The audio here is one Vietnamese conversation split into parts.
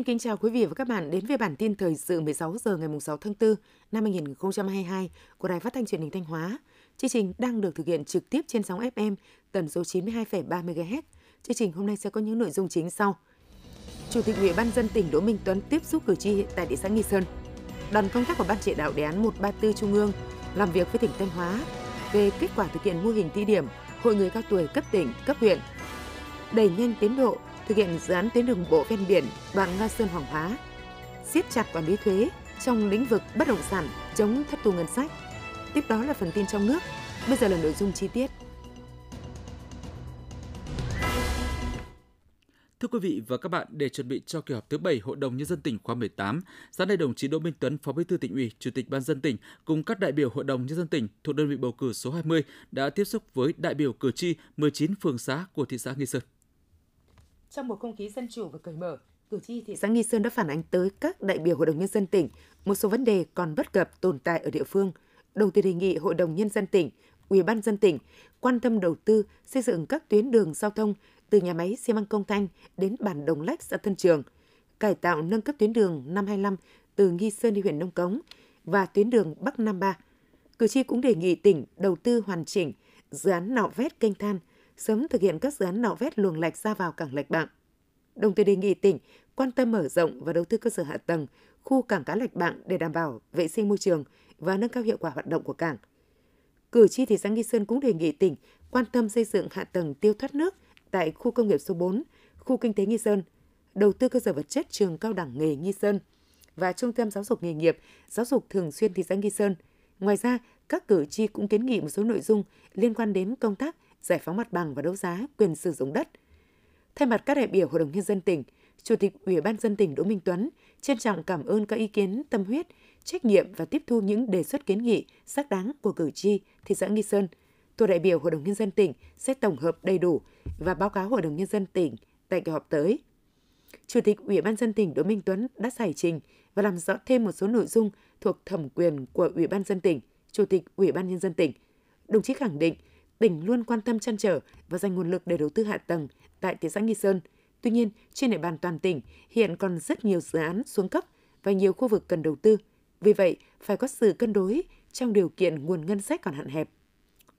Xin kính chào quý vị và các bạn đến với bản tin thời sự 16 giờ ngày 6 tháng 4 năm 2022 của Đài Phát thanh Truyền hình Thanh Hóa. Chương trình đang được thực hiện trực tiếp trên sóng FM tần số 92,3 MHz. Chương trình hôm nay sẽ có những nội dung chính sau. Chủ tịch Ủy ban dân tỉnh Đỗ Minh Tuấn tiếp xúc cử tri tại thị xã Nghi Sơn. Đoàn công tác của Ban chỉ đạo đề án 134 Trung ương làm việc với tỉnh Thanh Hóa về kết quả thực hiện mô hình thí điểm Hội người cao tuổi cấp tỉnh, cấp huyện, đẩy nhanh tiến độ thực hiện dự án tuyến đường bộ ven biển đoạn Nga Sơn Hoàng Hóa, siết chặt quản lý thuế trong lĩnh vực bất động sản chống thất thu ngân sách. Tiếp đó là phần tin trong nước, bây giờ là nội dung chi tiết. Thưa quý vị và các bạn, để chuẩn bị cho kỳ họp thứ 7 Hội đồng Nhân dân tỉnh khóa 18, sáng nay đồng chí Đỗ Minh Tuấn, Phó Bí thư tỉnh ủy, Chủ tịch Ban dân tỉnh cùng các đại biểu Hội đồng Nhân dân tỉnh thuộc đơn vị bầu cử số 20 đã tiếp xúc với đại biểu cử tri 19 phường xã của thị xã Nghi Sơn. Trong một không khí dân chủ và cởi mở, cử tri thị xã Nghi Sơn đã phản ánh tới các đại biểu Hội đồng Nhân dân tỉnh một số vấn đề còn bất cập tồn tại ở địa phương, đồng thời đề nghị Hội đồng Nhân dân tỉnh, Ủy ban dân tỉnh quan tâm đầu tư xây dựng các tuyến đường giao thông từ nhà máy xi măng công thanh đến bản Đồng Lách, xã Tân Trường, cải tạo nâng cấp tuyến đường 525 từ Nghi Sơn đi huyện Nông Cống và tuyến đường Bắc Nam Ba. Cử tri cũng đề nghị tỉnh đầu tư hoàn chỉnh dự án nạo vét kênh than, sớm thực hiện các dự án nạo vét luồng lạch ra vào cảng Lạch Bạng. Đồng thời đề nghị tỉnh quan tâm mở rộng và đầu tư cơ sở hạ tầng khu cảng cá Lạch Bạng để đảm bảo vệ sinh môi trường và nâng cao hiệu quả hoạt động của cảng. Cử tri thị xã Nghi Sơn cũng đề nghị tỉnh quan tâm xây dựng hạ tầng tiêu thoát nước tại khu công nghiệp số 4, khu kinh tế Nghi Sơn, đầu tư cơ sở vật chất trường cao đẳng nghề Nghi Sơn và trung tâm giáo dục nghề nghiệp, giáo dục thường xuyên thị xã Nghi Sơn. Ngoài ra, các cử tri cũng kiến nghị một số nội dung liên quan đến công tác giải phóng mặt bằng và đấu giá quyền sử dụng đất. Thay mặt các đại biểu Hội đồng Nhân dân tỉnh, Chủ tịch Ủy ban dân tỉnh Đỗ Minh Tuấn trân trọng cảm ơn các ý kiến tâm huyết, trách nhiệm và tiếp thu những đề xuất kiến nghị xác đáng của cử tri thị xã Nghi Sơn. Tổ đại biểu Hội đồng Nhân dân tỉnh sẽ tổng hợp đầy đủ và báo cáo Hội đồng Nhân dân tỉnh tại kỳ họp tới. Chủ tịch Ủy ban dân tỉnh Đỗ Minh Tuấn đã giải trình và làm rõ thêm một số nội dung thuộc thẩm quyền của Ủy ban dân tỉnh, Chủ tịch Ủy ban Nhân dân tỉnh. Đồng chí khẳng định tỉnh luôn quan tâm chăn trở và dành nguồn lực để đầu tư hạ tầng tại thị xã Nghi Sơn. Tuy nhiên, trên địa bàn toàn tỉnh hiện còn rất nhiều dự án xuống cấp và nhiều khu vực cần đầu tư. Vì vậy, phải có sự cân đối trong điều kiện nguồn ngân sách còn hạn hẹp.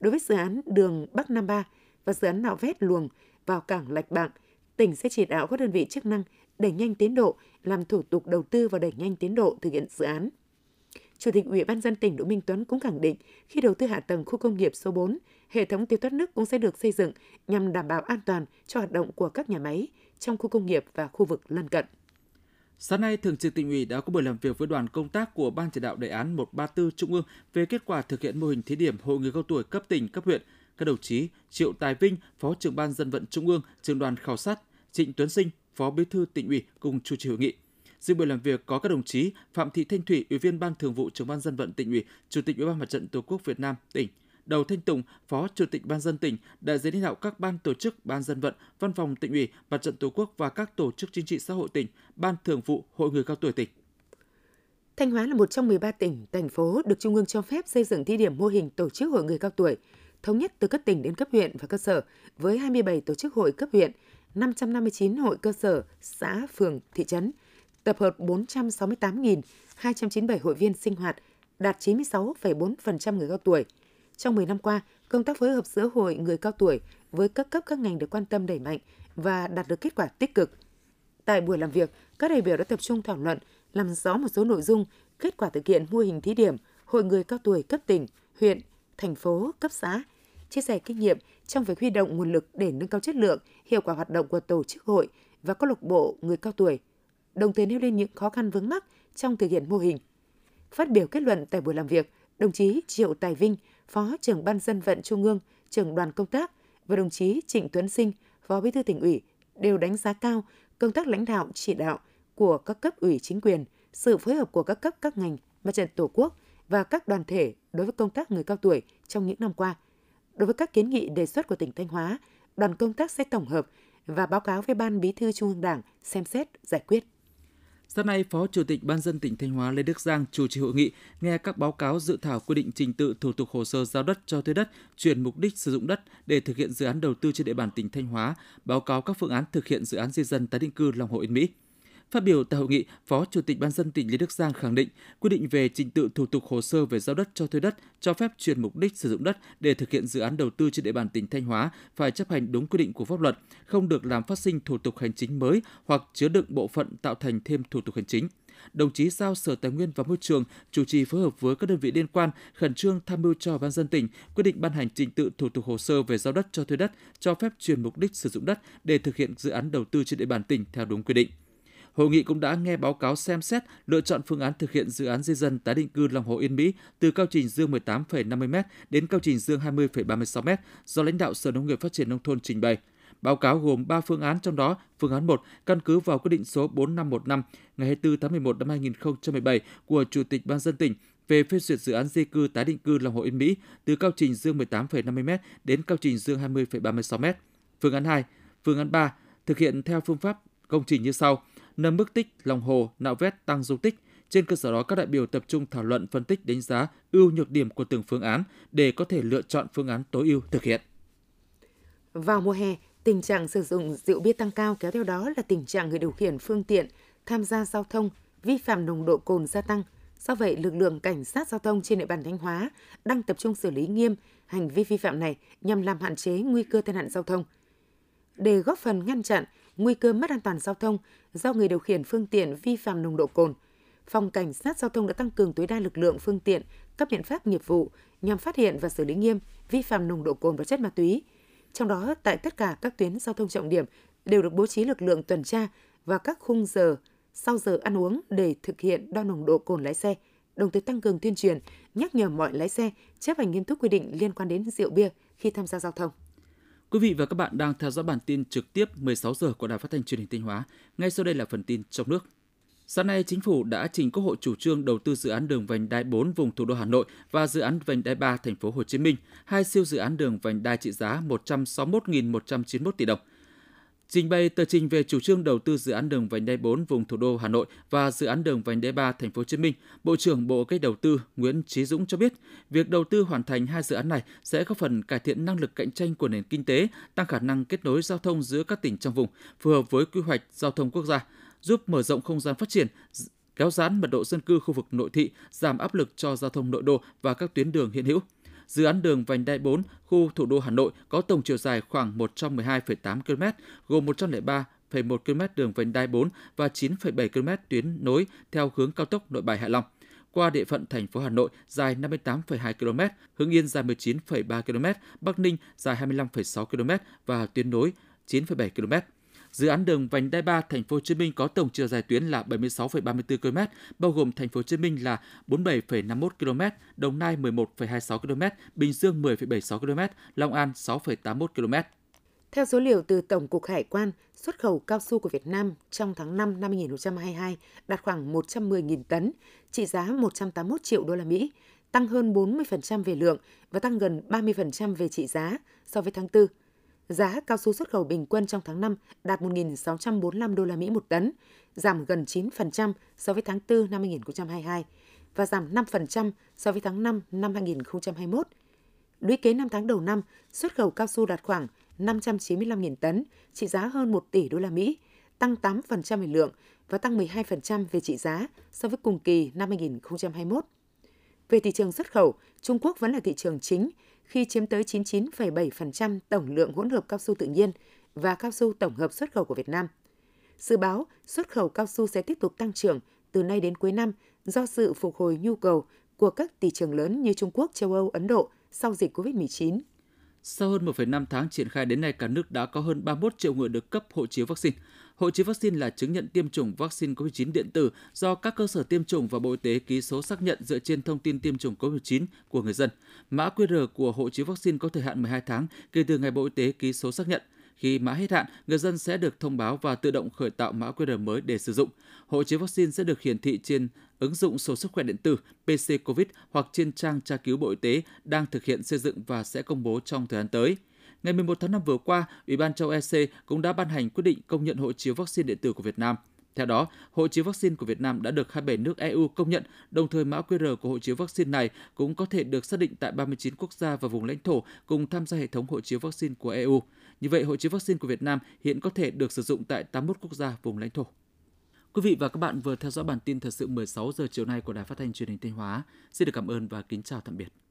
Đối với dự án đường Bắc Nam ba và dự án nạo vét luồng vào cảng Lạch Bạng, tỉnh sẽ chỉ đạo các đơn vị chức năng đẩy nhanh tiến độ, làm thủ tục đầu tư và đẩy nhanh tiến độ thực hiện dự án. Chủ tịch Ủy ban dân tỉnh Đỗ Minh Tuấn cũng khẳng định khi đầu tư hạ tầng khu công nghiệp số 4, hệ thống tiêu thoát nước cũng sẽ được xây dựng nhằm đảm bảo an toàn cho hoạt động của các nhà máy trong khu công nghiệp và khu vực lân cận. Sáng nay, Thường trực tỉnh ủy đã có buổi làm việc với đoàn công tác của Ban chỉ đạo đề án 134 Trung ương về kết quả thực hiện mô hình thí điểm hội người cao tuổi cấp tỉnh, cấp huyện. Các đồng chí Triệu Tài Vinh, Phó trưởng Ban dân vận Trung ương, trưởng đoàn khảo sát, Trịnh Tuấn Sinh, Phó Bí thư tỉnh ủy cùng chủ trì hội nghị. Dự buổi làm việc có các đồng chí Phạm Thị Thanh Thủy, Ủy viên Ban Thường vụ Trưởng ban Dân vận tỉnh ủy, Chủ tịch Ủy ban Mặt trận Tổ quốc Việt Nam tỉnh, Đầu Thanh Tùng, Phó Chủ tịch Ban dân tỉnh, đại diện lãnh đạo các ban tổ chức, ban dân vận, văn phòng tỉnh ủy, mặt trận Tổ quốc và các tổ chức chính trị xã hội tỉnh, ban thường vụ Hội người cao tuổi tỉnh. Thanh Hóa là một trong 13 tỉnh, thành phố được Trung ương cho phép xây dựng thí điểm mô hình tổ chức hội người cao tuổi, thống nhất từ cấp tỉnh đến cấp huyện và cơ sở, với 27 tổ chức hội cấp huyện, 559 hội cơ sở, xã, phường, thị trấn, tập hợp 468.297 hội viên sinh hoạt, đạt 96,4% người cao tuổi. Trong 10 năm qua, công tác phối hợp giữa hội người cao tuổi với các cấp các ngành được quan tâm đẩy mạnh và đạt được kết quả tích cực. Tại buổi làm việc, các đại biểu đã tập trung thảo luận, làm rõ một số nội dung, kết quả thực hiện mô hình thí điểm hội người cao tuổi cấp tỉnh, huyện, thành phố, cấp xã, chia sẻ kinh nghiệm trong việc huy động nguồn lực để nâng cao chất lượng, hiệu quả hoạt động của tổ chức hội và câu lạc bộ người cao tuổi, đồng thời nêu lên những khó khăn vướng mắc trong thực hiện mô hình. Phát biểu kết luận tại buổi làm việc, đồng chí Triệu Tài Vinh, Phó trưởng Ban dân vận Trung ương, trưởng đoàn công tác và đồng chí Trịnh Tuấn Sinh, Phó Bí thư tỉnh ủy đều đánh giá cao công tác lãnh đạo chỉ đạo của các cấp ủy chính quyền, sự phối hợp của các cấp các ngành, mặt trận tổ quốc và các đoàn thể đối với công tác người cao tuổi trong những năm qua. Đối với các kiến nghị đề xuất của tỉnh Thanh Hóa, đoàn công tác sẽ tổng hợp và báo cáo với Ban Bí thư Trung ương Đảng xem xét giải quyết. Sáng nay, Phó Chủ tịch Ban dân tỉnh Thanh Hóa Lê Đức Giang chủ trì hội nghị nghe các báo cáo dự thảo quy định trình tự thủ tục hồ sơ giao đất cho thuê đất, chuyển mục đích sử dụng đất để thực hiện dự án đầu tư trên địa bàn tỉnh Thanh Hóa, báo cáo các phương án thực hiện dự án di dân tái định cư Long Hồ Yên Mỹ. Phát biểu tại hội nghị, Phó Chủ tịch Ban dân tỉnh Lê Đức Giang khẳng định quy định về trình tự thủ tục hồ sơ về giao đất cho thuê đất, cho phép chuyển mục đích sử dụng đất để thực hiện dự án đầu tư trên địa bàn tỉnh Thanh Hóa phải chấp hành đúng quy định của pháp luật, không được làm phát sinh thủ tục hành chính mới hoặc chứa đựng bộ phận tạo thành thêm thủ tục hành chính đồng chí giao Sở Tài nguyên và Môi trường chủ trì phối hợp với các đơn vị liên quan khẩn trương tham mưu cho ban dân tỉnh quyết định ban hành trình tự thủ tục hồ sơ về giao đất cho thuê đất, cho phép chuyển mục đích sử dụng đất để thực hiện dự án đầu tư trên địa bàn tỉnh theo đúng quy định. Hội nghị cũng đã nghe báo cáo xem xét lựa chọn phương án thực hiện dự án di dân tái định cư lòng hồ Yên Mỹ từ cao trình dương 18,50m đến cao trình dương 20,36m do lãnh đạo Sở Nông nghiệp Phát triển Nông thôn trình bày. Báo cáo gồm 3 phương án trong đó, phương án 1 căn cứ vào quyết định số 4515 ngày 24 tháng 11 năm 2017 của Chủ tịch Ban dân tỉnh về phê duyệt dự án di cư tái định cư lòng hồ Yên Mỹ từ cao trình dương 18,50m đến cao trình dương 20,36m. Phương án 2, phương án 3 thực hiện theo phương pháp công trình như sau: nâng mức tích lòng hồ, nạo vét tăng dung tích. Trên cơ sở đó, các đại biểu tập trung thảo luận, phân tích, đánh giá ưu nhược điểm của từng phương án để có thể lựa chọn phương án tối ưu thực hiện. Vào mùa hè, Tình trạng sử dụng rượu bia tăng cao kéo theo đó là tình trạng người điều khiển phương tiện tham gia giao thông vi phạm nồng độ cồn gia tăng. Do vậy, lực lượng cảnh sát giao thông trên địa bàn Thanh Hóa đang tập trung xử lý nghiêm hành vi vi phạm này nhằm làm hạn chế nguy cơ tai nạn giao thông. Để góp phần ngăn chặn nguy cơ mất an toàn giao thông do người điều khiển phương tiện vi phạm nồng độ cồn, Phòng Cảnh sát Giao thông đã tăng cường tối đa lực lượng phương tiện, các biện pháp nghiệp vụ nhằm phát hiện và xử lý nghiêm vi phạm nồng độ cồn và chất ma túy, trong đó, tại tất cả các tuyến giao thông trọng điểm đều được bố trí lực lượng tuần tra và các khung giờ sau giờ ăn uống để thực hiện đo nồng độ cồn lái xe, đồng thời tăng cường tuyên truyền, nhắc nhở mọi lái xe chấp hành nghiêm túc quy định liên quan đến rượu bia khi tham gia giao thông. Quý vị và các bạn đang theo dõi bản tin trực tiếp 16 giờ của Đài Phát thanh Truyền hình Thanh Hóa. Ngay sau đây là phần tin trong nước. Sáng nay, Chính phủ đã trình Quốc hội chủ trương đầu tư dự án đường vành đai 4 vùng thủ đô Hà Nội và dự án vành đai 3 thành phố Hồ Chí Minh, hai siêu dự án đường vành đai trị giá 161.191 tỷ đồng. Trình bày tờ trình về chủ trương đầu tư dự án đường vành đai 4 vùng thủ đô Hà Nội và dự án đường vành đai 3 thành phố Hồ Chí Minh, Bộ trưởng Bộ Cách đầu tư Nguyễn Chí Dũng cho biết, việc đầu tư hoàn thành hai dự án này sẽ góp phần cải thiện năng lực cạnh tranh của nền kinh tế, tăng khả năng kết nối giao thông giữa các tỉnh trong vùng, phù hợp với quy hoạch giao thông quốc gia giúp mở rộng không gian phát triển, kéo giãn mật độ dân cư khu vực nội thị, giảm áp lực cho giao thông nội đô và các tuyến đường hiện hữu. Dự án đường vành đai 4 khu thủ đô Hà Nội có tổng chiều dài khoảng 112,8 km, gồm 103,1 km đường vành đai 4 và 9,7 km tuyến nối theo hướng cao tốc Nội Bài Hạ Long. Qua địa phận thành phố Hà Nội dài 58,2 km, Hưng Yên dài 19,3 km, Bắc Ninh dài 25,6 km và tuyến nối 9,7 km. Dự án đường vành đai 3 thành phố Hồ Chí Minh có tổng chiều dài tuyến là 76,34 km, bao gồm thành phố Hồ Chí Minh là 47,51 km, Đồng Nai 11,26 km, Bình Dương 10,76 km, Long An 6,81 km. Theo số liệu từ Tổng cục Hải quan, xuất khẩu cao su của Việt Nam trong tháng 5 năm 2022 đạt khoảng 110.000 tấn, trị giá 181 triệu đô la Mỹ, tăng hơn 40% về lượng và tăng gần 30% về trị giá so với tháng 4 Giá cao su xuất khẩu bình quân trong tháng 5 đạt 1.645 đô la Mỹ một tấn, giảm gần 9% so với tháng 4 năm 2022 và giảm 5% so với tháng 5 năm 2021. Lũy kế 5 tháng đầu năm, xuất khẩu cao su đạt khoảng 595.000 tấn, trị giá hơn 1 tỷ đô la Mỹ, tăng 8% về lượng và tăng 12% về trị giá so với cùng kỳ năm 2021. Về thị trường xuất khẩu, Trung Quốc vẫn là thị trường chính khi chiếm tới 99,7% tổng lượng hỗn hợp cao su tự nhiên và cao su tổng hợp xuất khẩu của Việt Nam. Dự báo xuất khẩu cao su sẽ tiếp tục tăng trưởng từ nay đến cuối năm do sự phục hồi nhu cầu của các thị trường lớn như Trung Quốc, châu Âu, Ấn Độ sau dịch COVID-19. Sau hơn 1,5 tháng triển khai đến nay, cả nước đã có hơn 31 triệu người được cấp hộ chiếu vaccine. Hộ chiếu vaccine là chứng nhận tiêm chủng vaccine COVID-19 điện tử do các cơ sở tiêm chủng và Bộ Y tế ký số xác nhận dựa trên thông tin tiêm chủng COVID-19 của người dân. Mã QR của hộ chiếu vaccine có thời hạn 12 tháng kể từ ngày Bộ Y tế ký số xác nhận. Khi mã hết hạn, người dân sẽ được thông báo và tự động khởi tạo mã QR mới để sử dụng. Hộ chiếu vaccine sẽ được hiển thị trên ứng dụng sổ sức khỏe điện tử PC COVID hoặc trên trang tra cứu Bộ Y tế đang thực hiện xây dựng và sẽ công bố trong thời gian tới. Ngày 11 tháng 5 vừa qua, Ủy ban châu EC cũng đã ban hành quyết định công nhận hộ chiếu vaccine điện tử của Việt Nam. Theo đó, hộ chiếu vaccine của Việt Nam đã được 27 nước EU công nhận, đồng thời mã QR của hộ chiếu vaccine này cũng có thể được xác định tại 39 quốc gia và vùng lãnh thổ cùng tham gia hệ thống hộ chiếu vaccine của EU. Như vậy, hộ chiếu vaccine của Việt Nam hiện có thể được sử dụng tại 81 quốc gia vùng lãnh thổ. Quý vị và các bạn vừa theo dõi bản tin thời sự 16 giờ chiều nay của Đài Phát thanh Truyền hình Thanh Hóa. Xin được cảm ơn và kính chào tạm biệt.